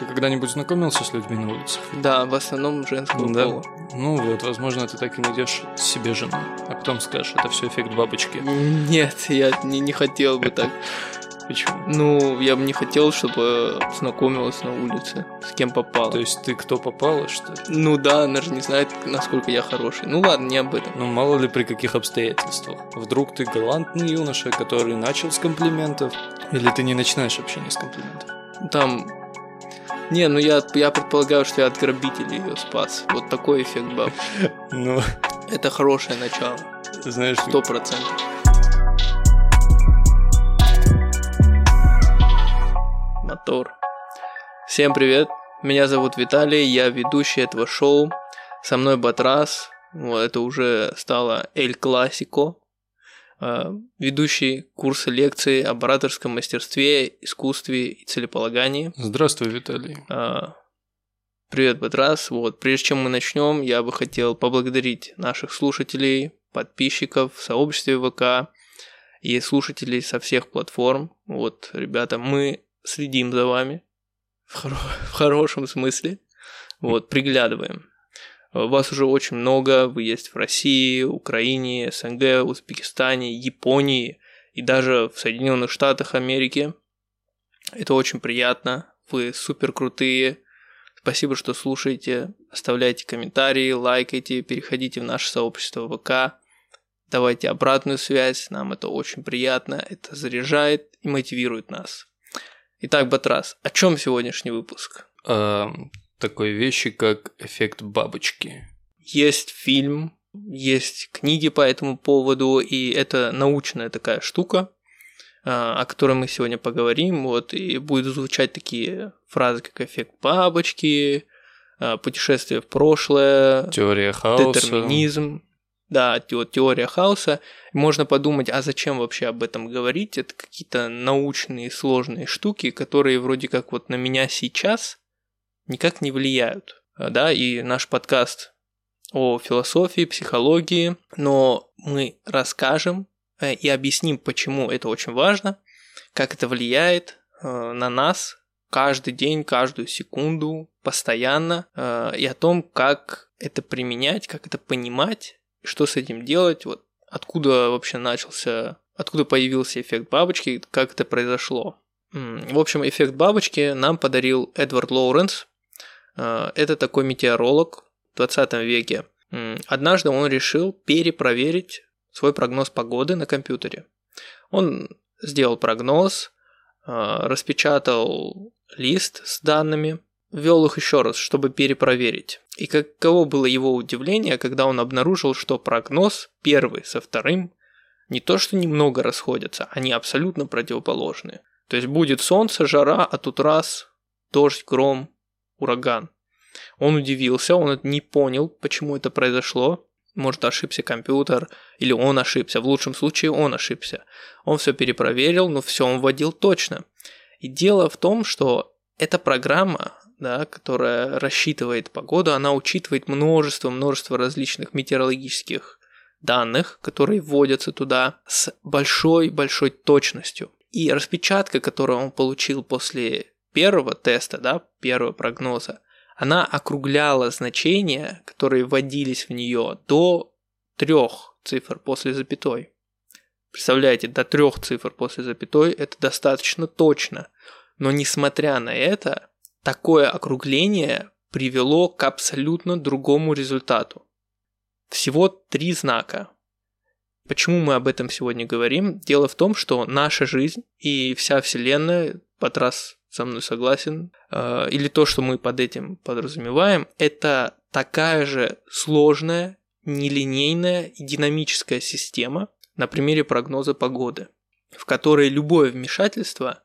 Ты когда-нибудь знакомился с людьми на улицах? Да, в основном женского Да. пола. Ну вот, возможно, ты так и найдешь себе жену, а потом скажешь, это все эффект бабочки. Нет, я не, не хотел бы так. Почему? Ну, я бы не хотел, чтобы знакомилась на улице, с кем попало. То есть ты кто попала, что ли? Ну да, она же не знает, насколько я хороший. Ну ладно, не об этом. Ну, мало ли при каких обстоятельствах. Вдруг ты галантный юноша, который начал с комплиментов, или ты не начинаешь общение с комплиментов. Там... Не, ну я, я предполагаю, что я от грабителей ее спас. Вот такой эффект баб. Ну, Это хорошее начало. знаешь, Сто процентов. Мотор. Всем привет. Меня зовут Виталий, я ведущий этого шоу. Со мной Батрас. Вот, это уже стало Эль Классико. Э, Ведущий курса лекций об ораторском мастерстве, искусстве и целеполагании. Здравствуй, Виталий. А, Привет, Батрас. Вот, прежде чем мы начнем, я бы хотел поблагодарить наших слушателей, подписчиков в сообществе ВК и слушателей со всех платформ. Вот, ребята, мы следим за вами в, хоро- в хорошем смысле. Вот, приглядываем. Вас уже очень много, вы есть в России, Украине, СНГ, Узбекистане, Японии и даже в Соединенных Штатах Америки. Это очень приятно, вы супер крутые. Спасибо, что слушаете. Оставляйте комментарии, лайкайте, переходите в наше сообщество ВК. Давайте обратную связь, нам это очень приятно, это заряжает и мотивирует нас. Итак, Батрас, о чем сегодняшний выпуск? Такой вещи, как эффект бабочки. Есть фильм, есть книги по этому поводу, и это научная такая штука, а, о которой мы сегодня поговорим. Вот, и будут звучать такие фразы, как эффект бабочки, а, путешествие в прошлое, Теория хаоса. детерминизм. Да, теория хаоса. Можно подумать, а зачем вообще об этом говорить? Это какие-то научные сложные штуки, которые вроде как вот на меня сейчас никак не влияют. А, Да, и наш подкаст о философии, психологии, но мы расскажем э, и объясним, почему это очень важно, как это влияет э, на нас каждый день, каждую секунду, постоянно, э, и о том, как это применять, как это понимать, что с этим делать, вот откуда вообще начался, откуда появился эффект бабочки, как это произошло. В общем, эффект бабочки нам подарил Эдвард Лоуренс. Э, Это такой метеоролог в 20 веке. Однажды он решил перепроверить свой прогноз погоды на компьютере. Он сделал прогноз, э, распечатал лист с данными, ввел их еще раз, чтобы перепроверить. И каково было его удивление, когда он обнаружил, что прогноз первый со вторым не то что немного расходятся, они абсолютно противоположные. То есть будет солнце, жара, а тут раз, дождь, гром, ураган. Он удивился, он не понял, почему это произошло. Может, ошибся компьютер, или он ошибся. В лучшем случае он ошибся. Он все перепроверил, но все он вводил точно. И дело в том, что эта программа, да, которая рассчитывает погоду, она учитывает множество-множество различных метеорологических данных, которые вводятся туда с большой-большой точностью. И распечатка, которую он получил после первого теста, да, первого прогноза, она округляла значения, которые вводились в нее до трех цифр после запятой. Представляете, до трех цифр после запятой это достаточно точно. Но несмотря на это, такое округление привело к абсолютно другому результату. Всего три знака. Почему мы об этом сегодня говорим? Дело в том, что наша жизнь и вся Вселенная, Патрас со мной согласен, э, или то, что мы под этим подразумеваем, это такая же сложная, нелинейная и динамическая система на примере прогноза погоды, в которой любое вмешательство,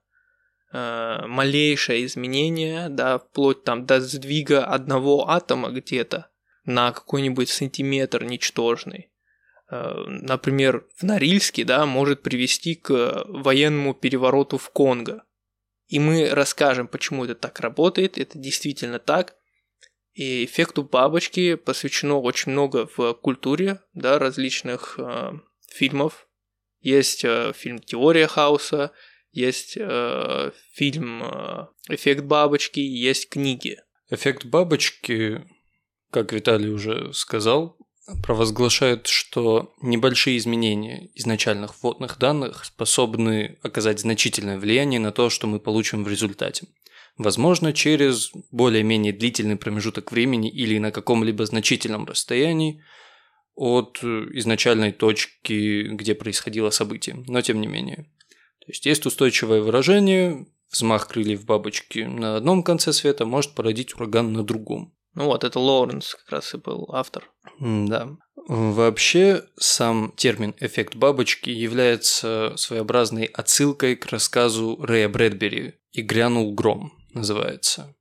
э, малейшее изменение, да, вплоть там до сдвига одного атома где-то на какой-нибудь сантиметр ничтожный, э, например, в Норильске, да, может привести к военному перевороту в Конго. И мы расскажем, почему это так работает, это действительно так. И эффекту бабочки посвящено очень много в культуре, да, различных э, фильмов. Есть э, фильм «Теория хаоса», есть э, фильм э, «Эффект бабочки», есть книги. Эффект бабочки, как Виталий уже сказал, провозглашает, что небольшие изменения изначальных вводных данных способны оказать значительное влияние на то, что мы получим в результате. Возможно, через более-менее длительный промежуток времени или на каком-либо значительном расстоянии от изначальной точки, где происходило событие, но тем не менее. То есть есть устойчивое выражение, взмах крыльев бабочки на одном конце света может породить ураган на другом. Ну вот, это Лоуренс как раз и был автор. Да. Вообще, сам термин «эффект бабочки» является своеобразной отсылкой к рассказу Рэя Брэдбери «И грянул гром» называется.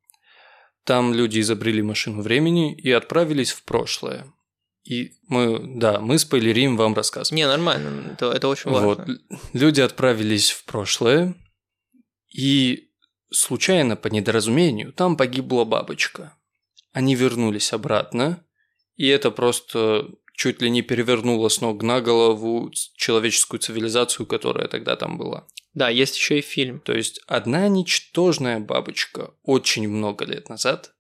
Там люди изобрели машину времени и отправились в прошлое. И мы, да, мы спойлерим вам рассказ. Не, нормально, это, это очень важно. Вот, люди отправились в прошлое, и случайно, по недоразумению, там погибла бабочка. Они вернулись обратно, и это просто чуть ли не перевернуло с ног на голову человеческую цивилизацию, которая тогда там была. Да, есть еще и фильм. То есть одна ничтожная бабочка очень много лет назад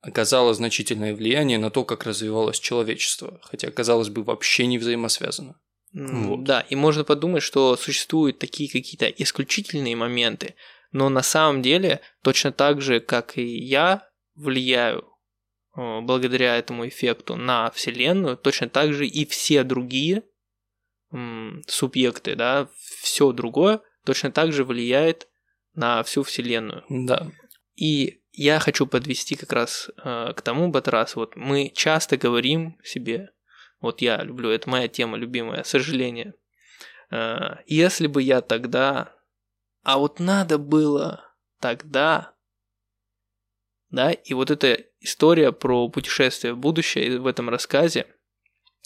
оказала значительное влияние на то, как развивалось человечество, хотя, казалось бы, вообще не взаимосвязано. Вот. Да, и можно подумать, что существуют такие какие-то исключительные моменты, но на самом деле точно так же, как и я влияю благодаря этому эффекту на Вселенную, точно так же и все другие субъекты, да, все другое точно так же влияет на всю Вселенную. Да. И я хочу подвести как раз э, к тому, Батрас, вот мы часто говорим себе, вот я люблю, это моя тема любимая, сожаление. Э, если бы я тогда, а вот надо было тогда, да, и вот эта история про путешествие в будущее в этом рассказе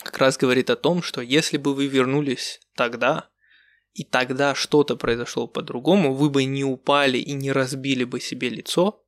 как раз говорит о том, что если бы вы вернулись тогда, и тогда что-то произошло по-другому, вы бы не упали и не разбили бы себе лицо,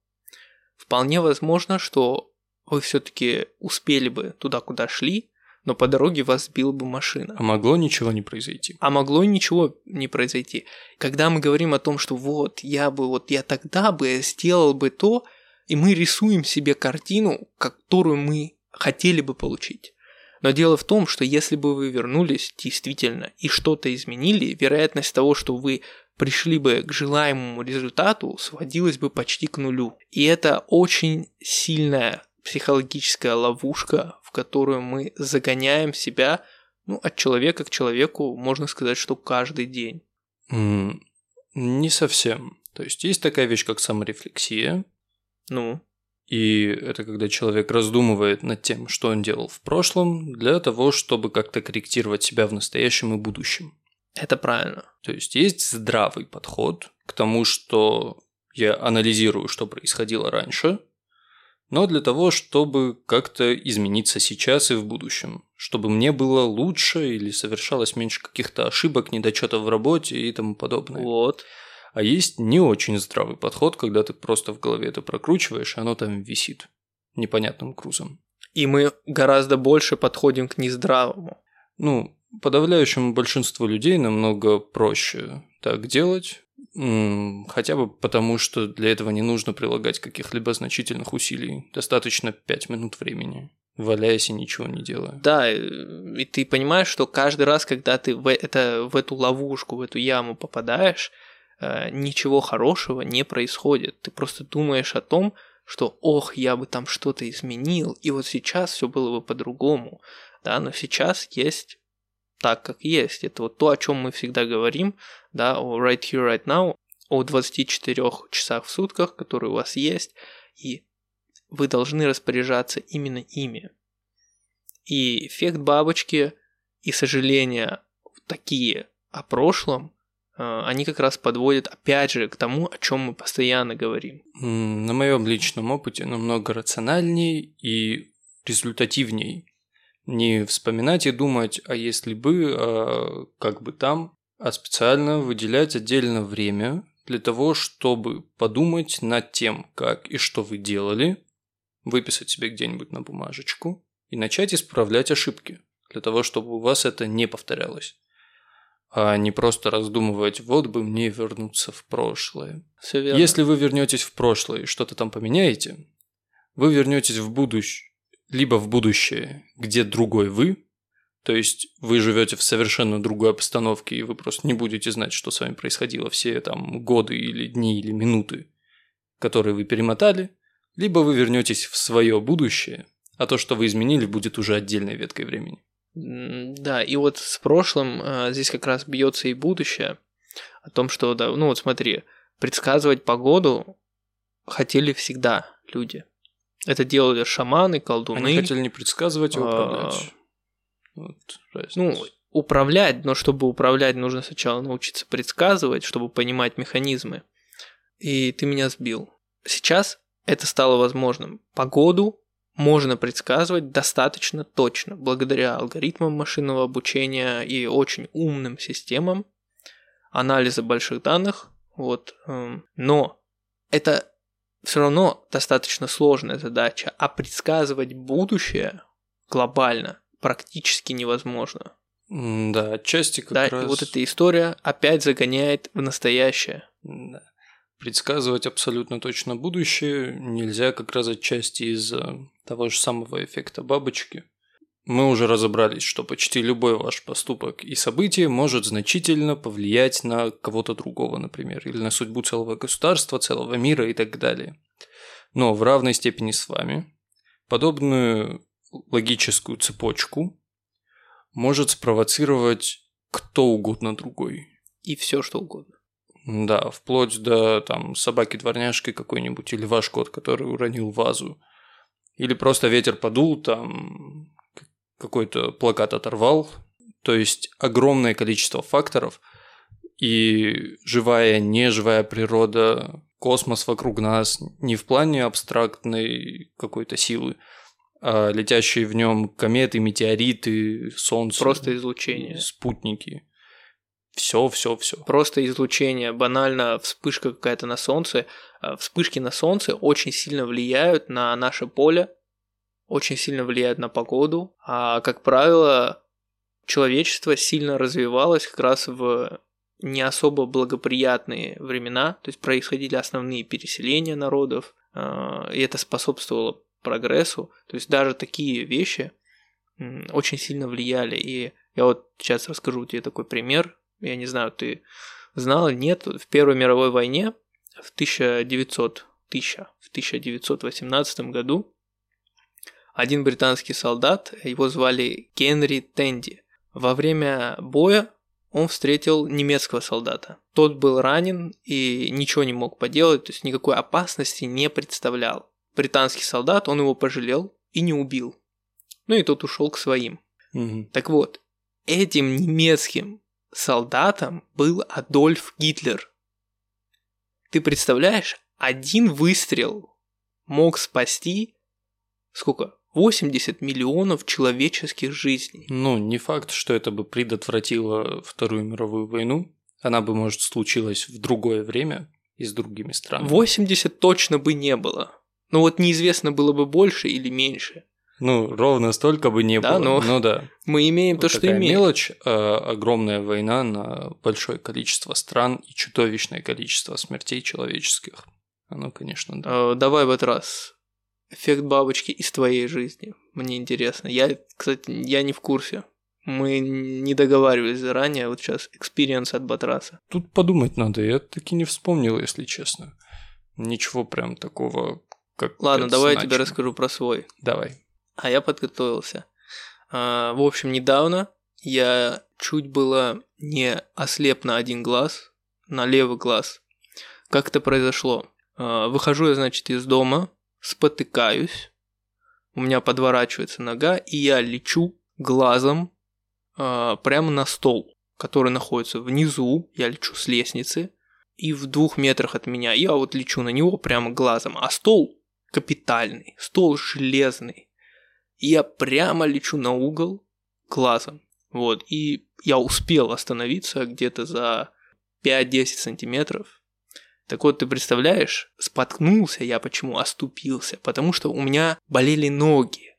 вполне возможно, что вы все-таки успели бы туда, куда шли, но по дороге вас сбила бы машина. А могло ничего не произойти. А могло ничего не произойти. Когда мы говорим о том, что вот я бы, вот я тогда бы сделал бы то, и мы рисуем себе картину, которую мы хотели бы получить. Но дело в том, что если бы вы вернулись действительно и что-то изменили, вероятность того, что вы пришли бы к желаемому результату, сводилась бы почти к нулю. И это очень сильная психологическая ловушка, в которую мы загоняем себя ну, от человека к человеку, можно сказать, что каждый день. Mm, не совсем. То есть есть такая вещь, как саморефлексия, ну. И это когда человек раздумывает над тем, что он делал в прошлом, для того, чтобы как-то корректировать себя в настоящем и будущем. Это правильно. То есть есть здравый подход к тому, что я анализирую, что происходило раньше, но для того, чтобы как-то измениться сейчас и в будущем, чтобы мне было лучше или совершалось меньше каких-то ошибок, недочетов в работе и тому подобное. Вот. А есть не очень здравый подход, когда ты просто в голове это прокручиваешь, и оно там висит непонятным грузом. И мы гораздо больше подходим к нездравому. Ну, подавляющему большинству людей намного проще так делать, хотя бы потому, что для этого не нужно прилагать каких-либо значительных усилий. Достаточно 5 минут времени валяясь и ничего не делая. Да, и ты понимаешь, что каждый раз, когда ты в, это, в эту ловушку, в эту яму попадаешь, Э, ничего хорошего не происходит. Ты просто думаешь о том, что ох, я бы там что-то изменил, и вот сейчас все было бы по-другому. Да, но сейчас есть так, как есть. Это вот то, о чем мы всегда говорим, да, о right here, right now, о 24 часах в сутках, которые у вас есть, и вы должны распоряжаться именно ими. И эффект бабочки и сожаления такие о прошлом Э, они как раз подводят опять же к тому, о чем мы постоянно говорим. На моем личном опыте намного рациональней и результативней не вспоминать и думать, а если бы, а как бы там, а специально выделять отдельно время для того, чтобы подумать над тем, как и что вы делали, выписать себе где-нибудь на бумажечку и начать исправлять ошибки, для того, чтобы у вас это не повторялось. А не просто раздумывать, вот бы мне вернуться в прошлое. Все верно. Если вы вернетесь в прошлое и что-то там поменяете, вы вернетесь в будущее, либо в будущее, где другой вы, то есть вы живете в совершенно другой обстановке, и вы просто не будете знать, что с вами происходило все там годы или дни или минуты, которые вы перемотали, либо вы вернетесь в свое будущее, а то, что вы изменили, будет уже отдельной веткой времени. Да, и вот с прошлым э, здесь как раз бьется и будущее. О том, что, да, ну вот смотри, предсказывать погоду хотели всегда люди. Это делали шаманы, колдуны. Они хотели не предсказывать, а управлять. А, вот, ну, управлять, но чтобы управлять, нужно сначала научиться предсказывать, чтобы понимать механизмы. И ты меня сбил. Сейчас это стало возможным. Погоду можно предсказывать достаточно точно, благодаря алгоритмам машинного обучения и очень умным системам анализа больших данных. Вот. Эм, но это все равно достаточно сложная задача, а предсказывать будущее глобально практически невозможно. Да, отчасти как да, раз... и вот эта история опять загоняет в настоящее. Да. Предсказывать абсолютно точно будущее нельзя как раз отчасти из-за того же самого эффекта бабочки. Мы уже разобрались, что почти любой ваш поступок и событие может значительно повлиять на кого-то другого, например, или на судьбу целого государства, целого мира и так далее. Но в равной степени с вами подобную логическую цепочку может спровоцировать кто угодно другой. И все что угодно. Да, вплоть до там собаки-дворняжки какой-нибудь или ваш кот, который уронил вазу. Или просто ветер подул, там какой-то плакат оторвал. То есть огромное количество факторов. И живая, неживая природа, космос вокруг нас не в плане абстрактной какой-то силы, а летящие в нем кометы, метеориты, солнце. Просто излучение. Спутники. Все, все, все. Просто излучение, банально вспышка какая-то на солнце. А вспышки на солнце очень сильно влияют на наше поле, очень сильно влияют на погоду. А, как правило, человечество сильно развивалось как раз в не особо благоприятные времена, то есть происходили основные переселения народов, а, и это способствовало прогрессу. То есть даже такие вещи очень сильно влияли. И я вот сейчас расскажу тебе такой пример. Я не знаю, ты знал или нет, в Первой мировой войне в 1900, 1000, в 1918 году один британский солдат, его звали Генри Тенди. Во время боя он встретил немецкого солдата. Тот был ранен и ничего не мог поделать, то есть никакой опасности не представлял. Британский солдат, он его пожалел и не убил. Ну и тот ушел к своим. Угу. Так вот, этим немецким солдатом был Адольф Гитлер. Ты представляешь, один выстрел мог спасти сколько? 80 миллионов человеческих жизней. Ну, не факт, что это бы предотвратило Вторую мировую войну. Она бы, может, случилась в другое время и с другими странами. 80 точно бы не было. Но вот неизвестно было бы больше или меньше. Ну, ровно столько бы не да, было. Но ну да. Мы имеем Вот то, что имеем. мелочь, а огромная война на большое количество стран и чудовищное количество смертей человеческих. Оно, конечно, да. Э, давай в этот раз эффект бабочки из твоей жизни. Мне интересно. Я, кстати, я не в курсе. Мы не договаривались заранее. Вот сейчас experience от Батраса. Тут подумать надо, я таки не вспомнил, если честно. Ничего прям такого, как Ладно, давай я тебе значимо. расскажу про свой. Давай. А я подготовился. А, в общем, недавно я чуть было не ослеп на один глаз, на левый глаз. Как это произошло? А, выхожу я, значит, из дома, спотыкаюсь, у меня подворачивается нога, и я лечу глазом а, прямо на стол, который находится внизу, я лечу с лестницы, и в двух метрах от меня я вот лечу на него прямо глазом, а стол капитальный, стол железный. Я прямо лечу на угол глазом. Вот, и я успел остановиться где-то за 5-10 сантиметров. Так вот, ты представляешь, споткнулся я почему, оступился, потому что у меня болели ноги.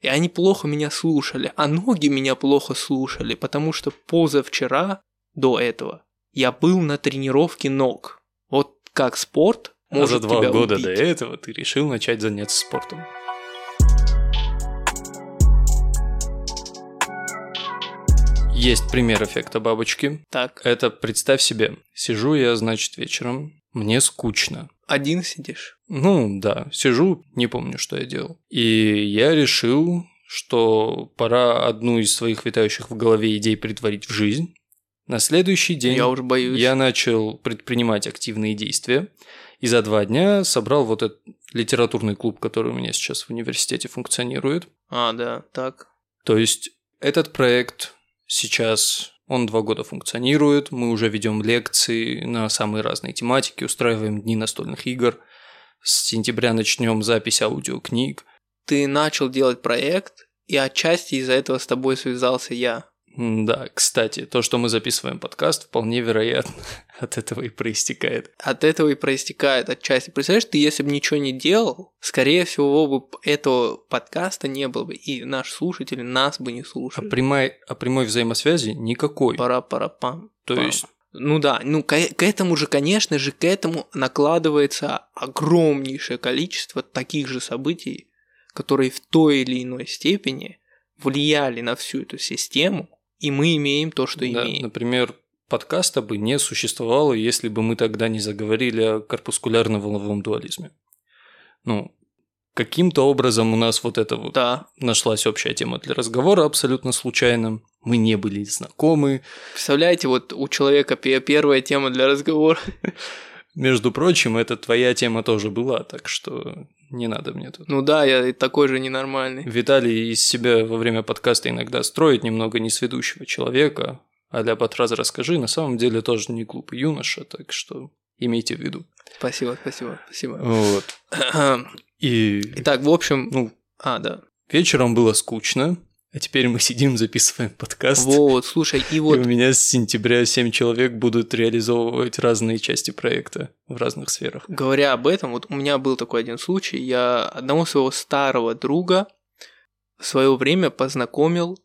И они плохо меня слушали, а ноги меня плохо слушали, потому что позавчера до этого, я был на тренировке ног. Вот как спорт может а за два года убить. до этого ты решил начать заняться спортом. Есть пример эффекта бабочки. Так, Это представь себе, сижу я, значит, вечером, мне скучно. один сидишь. Ну, да, сижу, не помню, что я делал. И я решил, что пора одну из своих витающих в голове идей притворить в жизнь. На следующий день Я уже боюсь. я начал предпринимать активные действия. И за два дня собрал вот этот литературный клуб, который у меня сейчас в университете функционирует. А, да, так. То есть этот проект сейчас, он два года функционирует, мы уже ведем лекции на самые разные тематики, устраиваем дни настольных игр, с сентября начнем запись аудиокниг. Ты начал делать проект, и отчасти из-за этого с тобой связался я. Да, кстати, то, что мы записываем подкаст, вполне вероятно от этого и проистекает. От этого и проистекает отчасти. Представляешь, ты если бы ничего не делал, скорее всего бы этого подкаста не было бы, и наши слушатели нас бы не А слушали. прямой, а прямой взаимосвязи никакой. пара пара пам То есть, Ну да, ну к, к этому же, конечно же, к этому накладывается огромнейшее количество таких же событий, которые в той или иной степени влияли на всю эту систему, и мы имеем то, что да, имеем. например, подкаста бы не существовало, если бы мы тогда не заговорили о корпускулярно-волновом дуализме. Ну, каким-то образом у нас вот это вот Да. нашлась общая тема для разговора абсолютно случайно. Мы не были знакомы. Представляете, вот у человека пе- первая тема для разговора. Между прочим, это твоя тема тоже была, так что не надо мне тут. Ну да, я такой же ненормальный. Виталий из себя во время подкаста иногда строит немного несведущего человека, а-ля «Батраз, расскажи», на самом деле тоже не глупый юноша, так что имейте в виду. Спасибо, спасибо, спасибо. Вот. И, Итак, в общем, ну, а, да. вечером было скучно, а теперь мы сидим, записываем подкаст. Вот, слушай, и И вот у меня с сентября 7 человек будут реализовывать разные части проекта в разных сферах. Говоря об этом, вот у меня был такой один случай. Я одного своего старого друга в свое время познакомил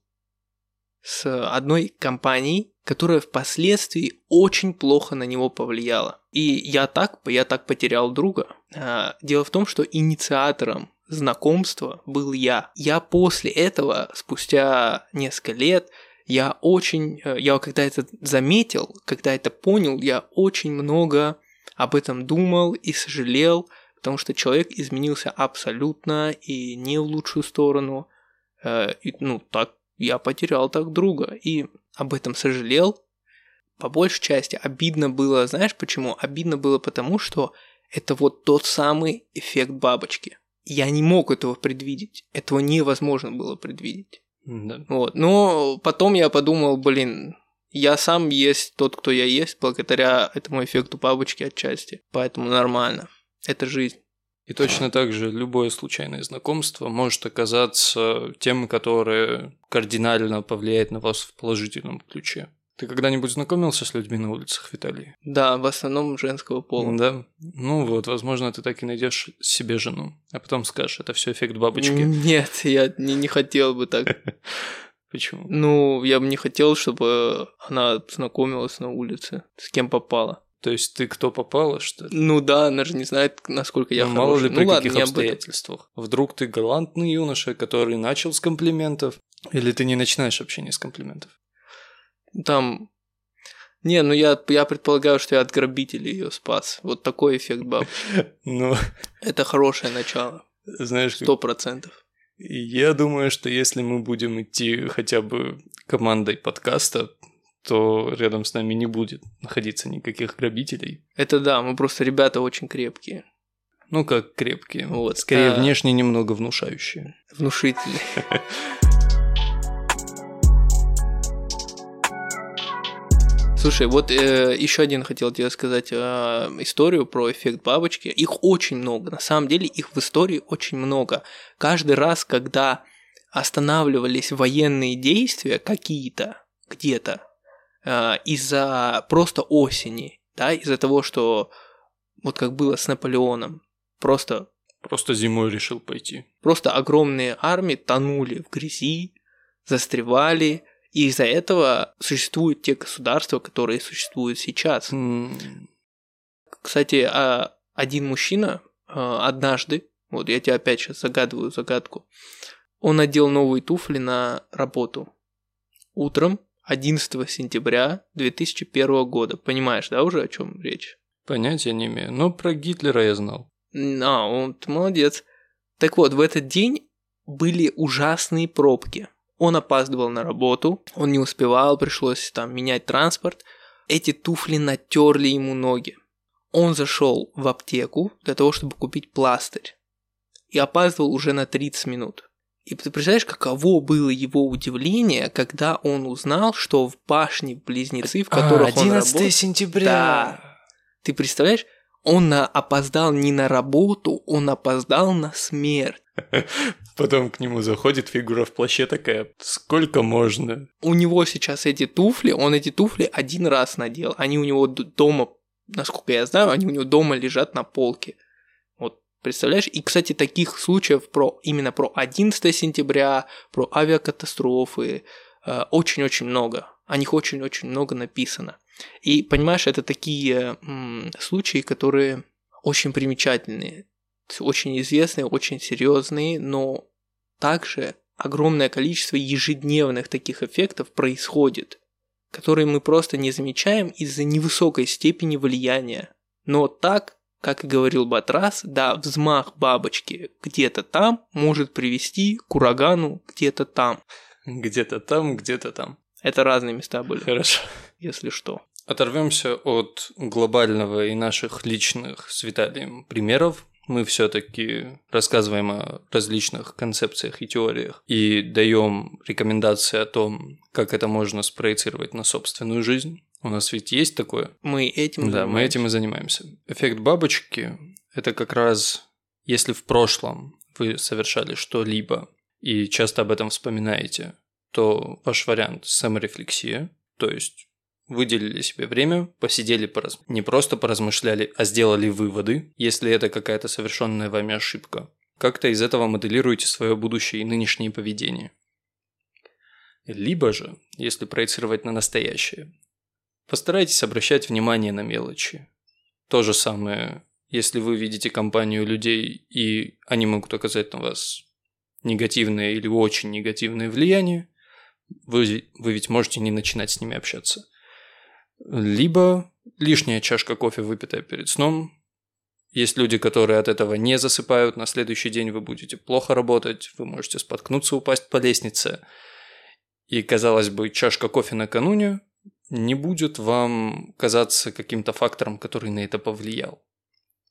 с одной компанией, которая впоследствии очень плохо на него повлияла. И я так, я так потерял друга. А, Дело в том, что инициатором знакомства был я. Я после этого, спустя несколько лет, я очень, э, я когда это заметил, когда это понял, я очень много об этом думал и сожалел, потому что человек изменился абсолютно и не в лучшую сторону. Э, И, ну, так я потерял так друга и об этом сожалел. По большей части обидно было, знаешь почему? Обидно было потому, что это вот тот самый эффект бабочки. Я не мог этого предвидеть. Этого невозможно было предвидеть. Да. Вот. Но потом я подумал, блин, я сам есть тот, кто я есть, благодаря этому эффекту бабочки отчасти. Поэтому нормально. Это жизнь. И точно так же любое случайное знакомство может оказаться тем, которое кардинально повлияет на вас в положительном ключе. Ты когда-нибудь знакомился с людьми на улицах, Виталий? Да, в основном женского пола. Да. Ну вот, возможно, ты так и найдешь себе жену, а потом скажешь, это все эффект бабочки. Нет, я не, не хотел бы так. Почему? Ну, я бы не хотел, чтобы она знакомилась на улице, с кем попала. То есть ты кто попало, что ли? Ну да, она же не знает, насколько я Ну, мало хороший. ли при ну ладно, каких этом. обстоятельствах. Вдруг ты галантный юноша, который начал с комплиментов, или ты не начинаешь общение с комплиментов? Там... Не, ну я, я предполагаю, что я от грабителей ее спас. Вот такой эффект баб. Ну, Это хорошее начало. знаешь, Сто процентов. Я думаю, что если мы будем идти хотя бы командой подкаста, то рядом с нами не будет находиться никаких грабителей. Это да, мы просто ребята очень крепкие, Ну, как крепкие. Вот, Скорее, а- внешне немного внушающие. внушительные. Слушай, вот э, еще один хотел тебе сказать э, историю про эффект бабочки. Их очень много. На самом деле их в истории очень много. Каждый раз, когда останавливались военные действия какие-то где-то э, из-за просто осени, да, из-за того, что вот как было с Наполеоном, просто Просто зимой решил пойти. Просто огромные армии тонули в грязи, застревали, И из-за этого существуют те государства, которые существуют сейчас. Кстати, а один мужчина а, однажды, вот я тебе опять сейчас загадываю загадку, он надел новые туфли на работу. Утром 11 сентября 2001 года. Понимаешь, да, уже о чем речь? Понятия не имею. Но про Гитлера я знал. А, он молодец. Так вот, в этот день были ужасные пробки. Он опаздывал на работу, он не успевал, пришлось там менять транспорт. Эти туфли натерли ему ноги. Он зашел в аптеку для того, чтобы купить пластырь. И опаздывал уже на 30 минут. И ты представляешь, каково было его удивление, когда он узнал, что в башне близнецы, в которых он работал... сентября. Ты представляешь, он опоздал не на работу, он опоздал на смерть. Потом к нему заходит фигура в плаще такая, сколько можно? У него сейчас эти туфли, он эти туфли один раз надел. Они у него дома, насколько я знаю, они у него дома лежат на полке. Вот, представляешь? И, кстати, таких случаев про именно про 11 сентября, про авиакатастрофы э, очень-очень много. О них очень-очень много написано. И, понимаешь, это такие м, случаи, которые очень примечательные, очень известные, очень серьезные, но также огромное количество ежедневных таких эффектов происходит, которые мы просто не замечаем из-за невысокой степени влияния. Но так, как и говорил Батрас, да, взмах бабочки где-то там может привести к урагану где-то там. Где-то там, где-то там. Это разные места были, Хорошо. Если что. Оторвемся от глобального и наших личных с Виталием примеров. Мы все-таки рассказываем о различных концепциях и теориях и даем рекомендации о том, как это можно спроецировать на собственную жизнь. У нас ведь есть такое. Мы этим Да, мы занимаемся. этим и занимаемся. Эффект бабочки – это как раз, если в прошлом вы совершали что-либо и часто об этом вспоминаете, то ваш вариант – саморефлексия, то есть выделили себе время, посидели, пораз... не просто поразмышляли, а сделали выводы, если это какая-то совершенная вами ошибка. Как-то из этого моделируете свое будущее и нынешнее поведение. Либо же, если проецировать на настоящее, постарайтесь обращать внимание на мелочи. То же самое, если вы видите компанию людей, и они могут оказать на вас негативное или очень негативное влияние, вы, вы ведь можете не начинать с ними общаться. Либо лишняя чашка кофе, выпитая перед сном. Есть люди, которые от этого не засыпают, на следующий день вы будете плохо работать, вы можете споткнуться, упасть по лестнице. И, казалось бы, чашка кофе накануне не будет вам казаться каким-то фактором, который на это повлиял.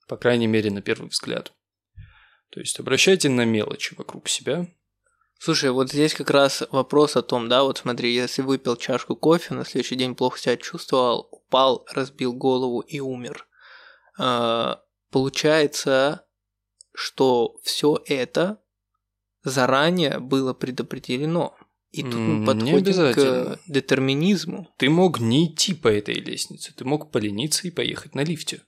По крайней мере, на первый взгляд. То есть обращайте на мелочи вокруг себя. Слушай, вот здесь как раз вопрос о том, да, вот смотри, если выпил чашку кофе, на следующий день плохо себя чувствовал, упал, разбил голову и умер. А, Получается, что все это заранее было предопределено. И тут мы подходим к детерминизму. Ты мог не идти по этой лестнице, ты мог полениться и поехать на лифте.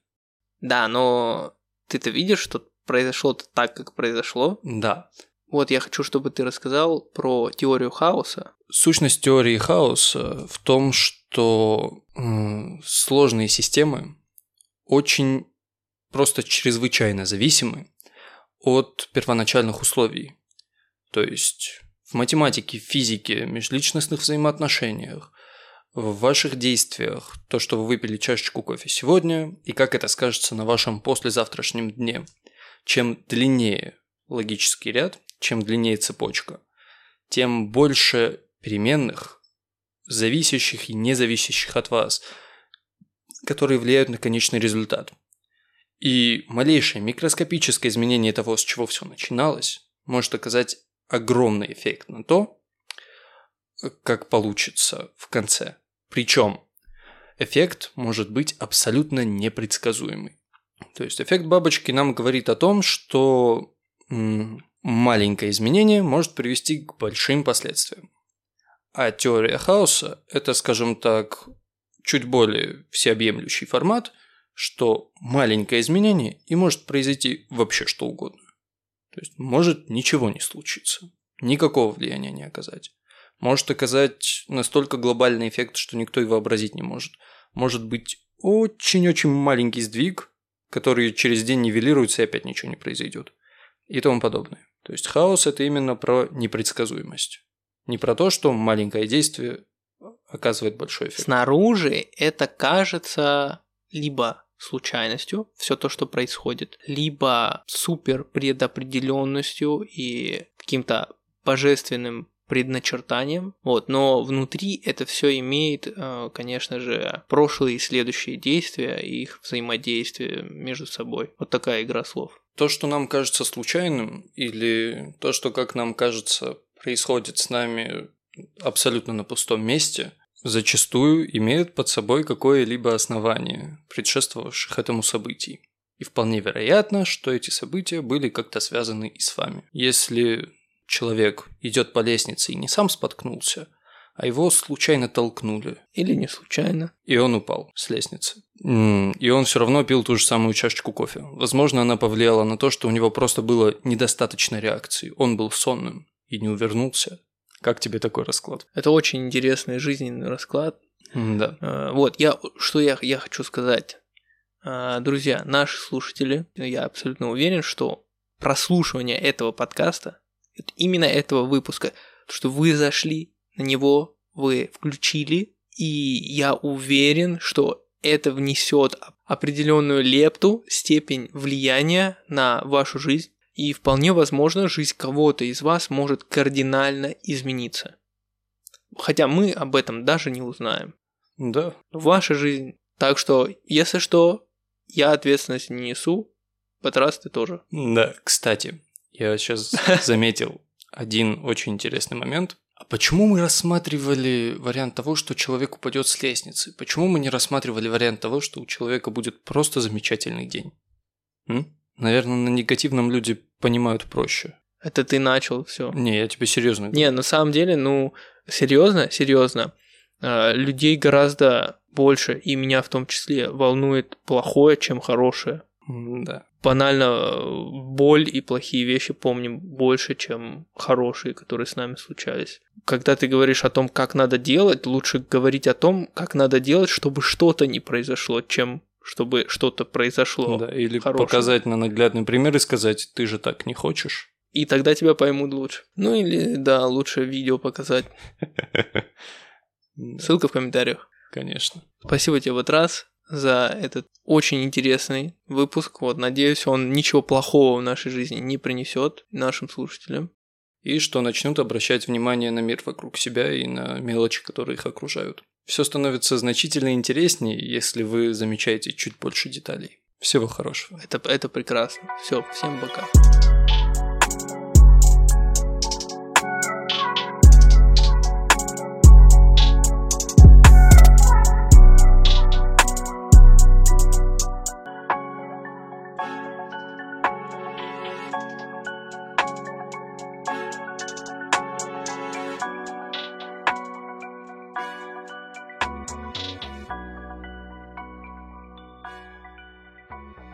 Да, но ты-то видишь, что произошло так, как произошло. Да. Вот я хочу, чтобы ты рассказал про теорию хаоса. Сущность теории хаоса в том, что сложные системы очень просто чрезвычайно зависимы от первоначальных условий. То есть в математике, физике, межличностных взаимоотношениях, в ваших действиях, то, что вы выпили чашечку кофе сегодня, и как это скажется на вашем послезавтрашнем дне. Чем длиннее логический ряд, чем длиннее цепочка, тем больше переменных, зависящих и не зависящих от вас, которые влияют на конечный результат. И малейшее микроскопическое изменение того, с чего все начиналось, может оказать огромный эффект на то, как получится в конце. Причем эффект может быть абсолютно непредсказуемый. То есть эффект бабочки нам говорит о том, что маленькое изменение может привести к большим последствиям. А теория хаоса – это, скажем так, чуть более всеобъемлющий формат, что маленькое изменение и может произойти вообще что угодно. То есть может ничего не случиться, никакого влияния не оказать. может оказать настолько глобальный эффект, что никто и вообразить не может. Может быть очень-очень маленький сдвиг, который через день нивелируется и опять ничего не произойдет. И тому подобное. То есть хаос – это именно про непредсказуемость. Не про то, что маленькое действие оказывает большой эффект. Снаружи это кажется либо случайностью, все то, что происходит, либо супер предопределенностью и каким-то божественным предначертанием. Вот, но внутри это все имеет, э, конечно же, прошлые и следующие действия и их взаимодействие между собой. Вот такая игра слов. То, что нам кажется случайным, или то, что, как нам кажется, происходит с нами абсолютно на пустом месте, зачастую имеют под собой какое-либо основание, предшествовавших этому событий. И вполне вероятно, что эти события были как-то связаны и с вами. Если человек идет по лестнице и не сам споткнулся, а его случайно толкнули. Или не случайно. И он упал с лестницы. И он все равно пил ту же самую чашечку кофе. Возможно, она повлияла на то, что у него просто было недостаточно реакции. Он был сонным и не увернулся. Как тебе такой расклад? Это очень интересный жизненный расклад. Да. А, вот, я, что я, я хочу сказать. А, друзья, наши слушатели, я абсолютно уверен, что прослушивание этого подкаста именно этого выпуска, что вы зашли на него, вы включили, и я уверен, что это внесет определенную лепту, степень влияния на вашу жизнь, и вполне возможно, жизнь кого-то из вас может кардинально измениться. Хотя мы об этом даже не узнаем. Да. Ваша жизнь. Так что, если что, я ответственность не несу, Патрас ты тоже. Да, кстати, я сейчас заметил один очень интересный момент. Почему мы рассматривали вариант того, что человек упадет с лестницы? Почему мы не рассматривали вариант того, что у человека будет просто замечательный день? М? Наверное, на негативном люди понимают проще. Это ты начал все. Не, я тебе серьезно говорю. Не, на самом деле, ну, серьезно, серьезно, а, людей гораздо больше, и меня в том числе, волнует плохое, чем хорошее. Да банально боль и плохие вещи помним больше, чем хорошие, которые с нами случались. Когда ты говоришь о том, как надо делать, лучше говорить о том, как надо делать, чтобы что-то не произошло, чем чтобы что-то произошло. Да, или хорошего. показать на наглядный пример и сказать, ты же так не хочешь. И тогда тебя поймут лучше. Ну или, да, лучше видео показать. Ссылка в комментариях. Конечно. Спасибо тебе вот раз за этот очень интересный выпуск. Вот, надеюсь, он ничего плохого в нашей жизни не принесет нашим слушателям. И что начнут обращать внимание на мир вокруг себя и на мелочи, которые их окружают. Все становится значительно интереснее, если вы замечаете чуть больше деталей. Всего хорошего. Это, это прекрасно. Все, всем пока.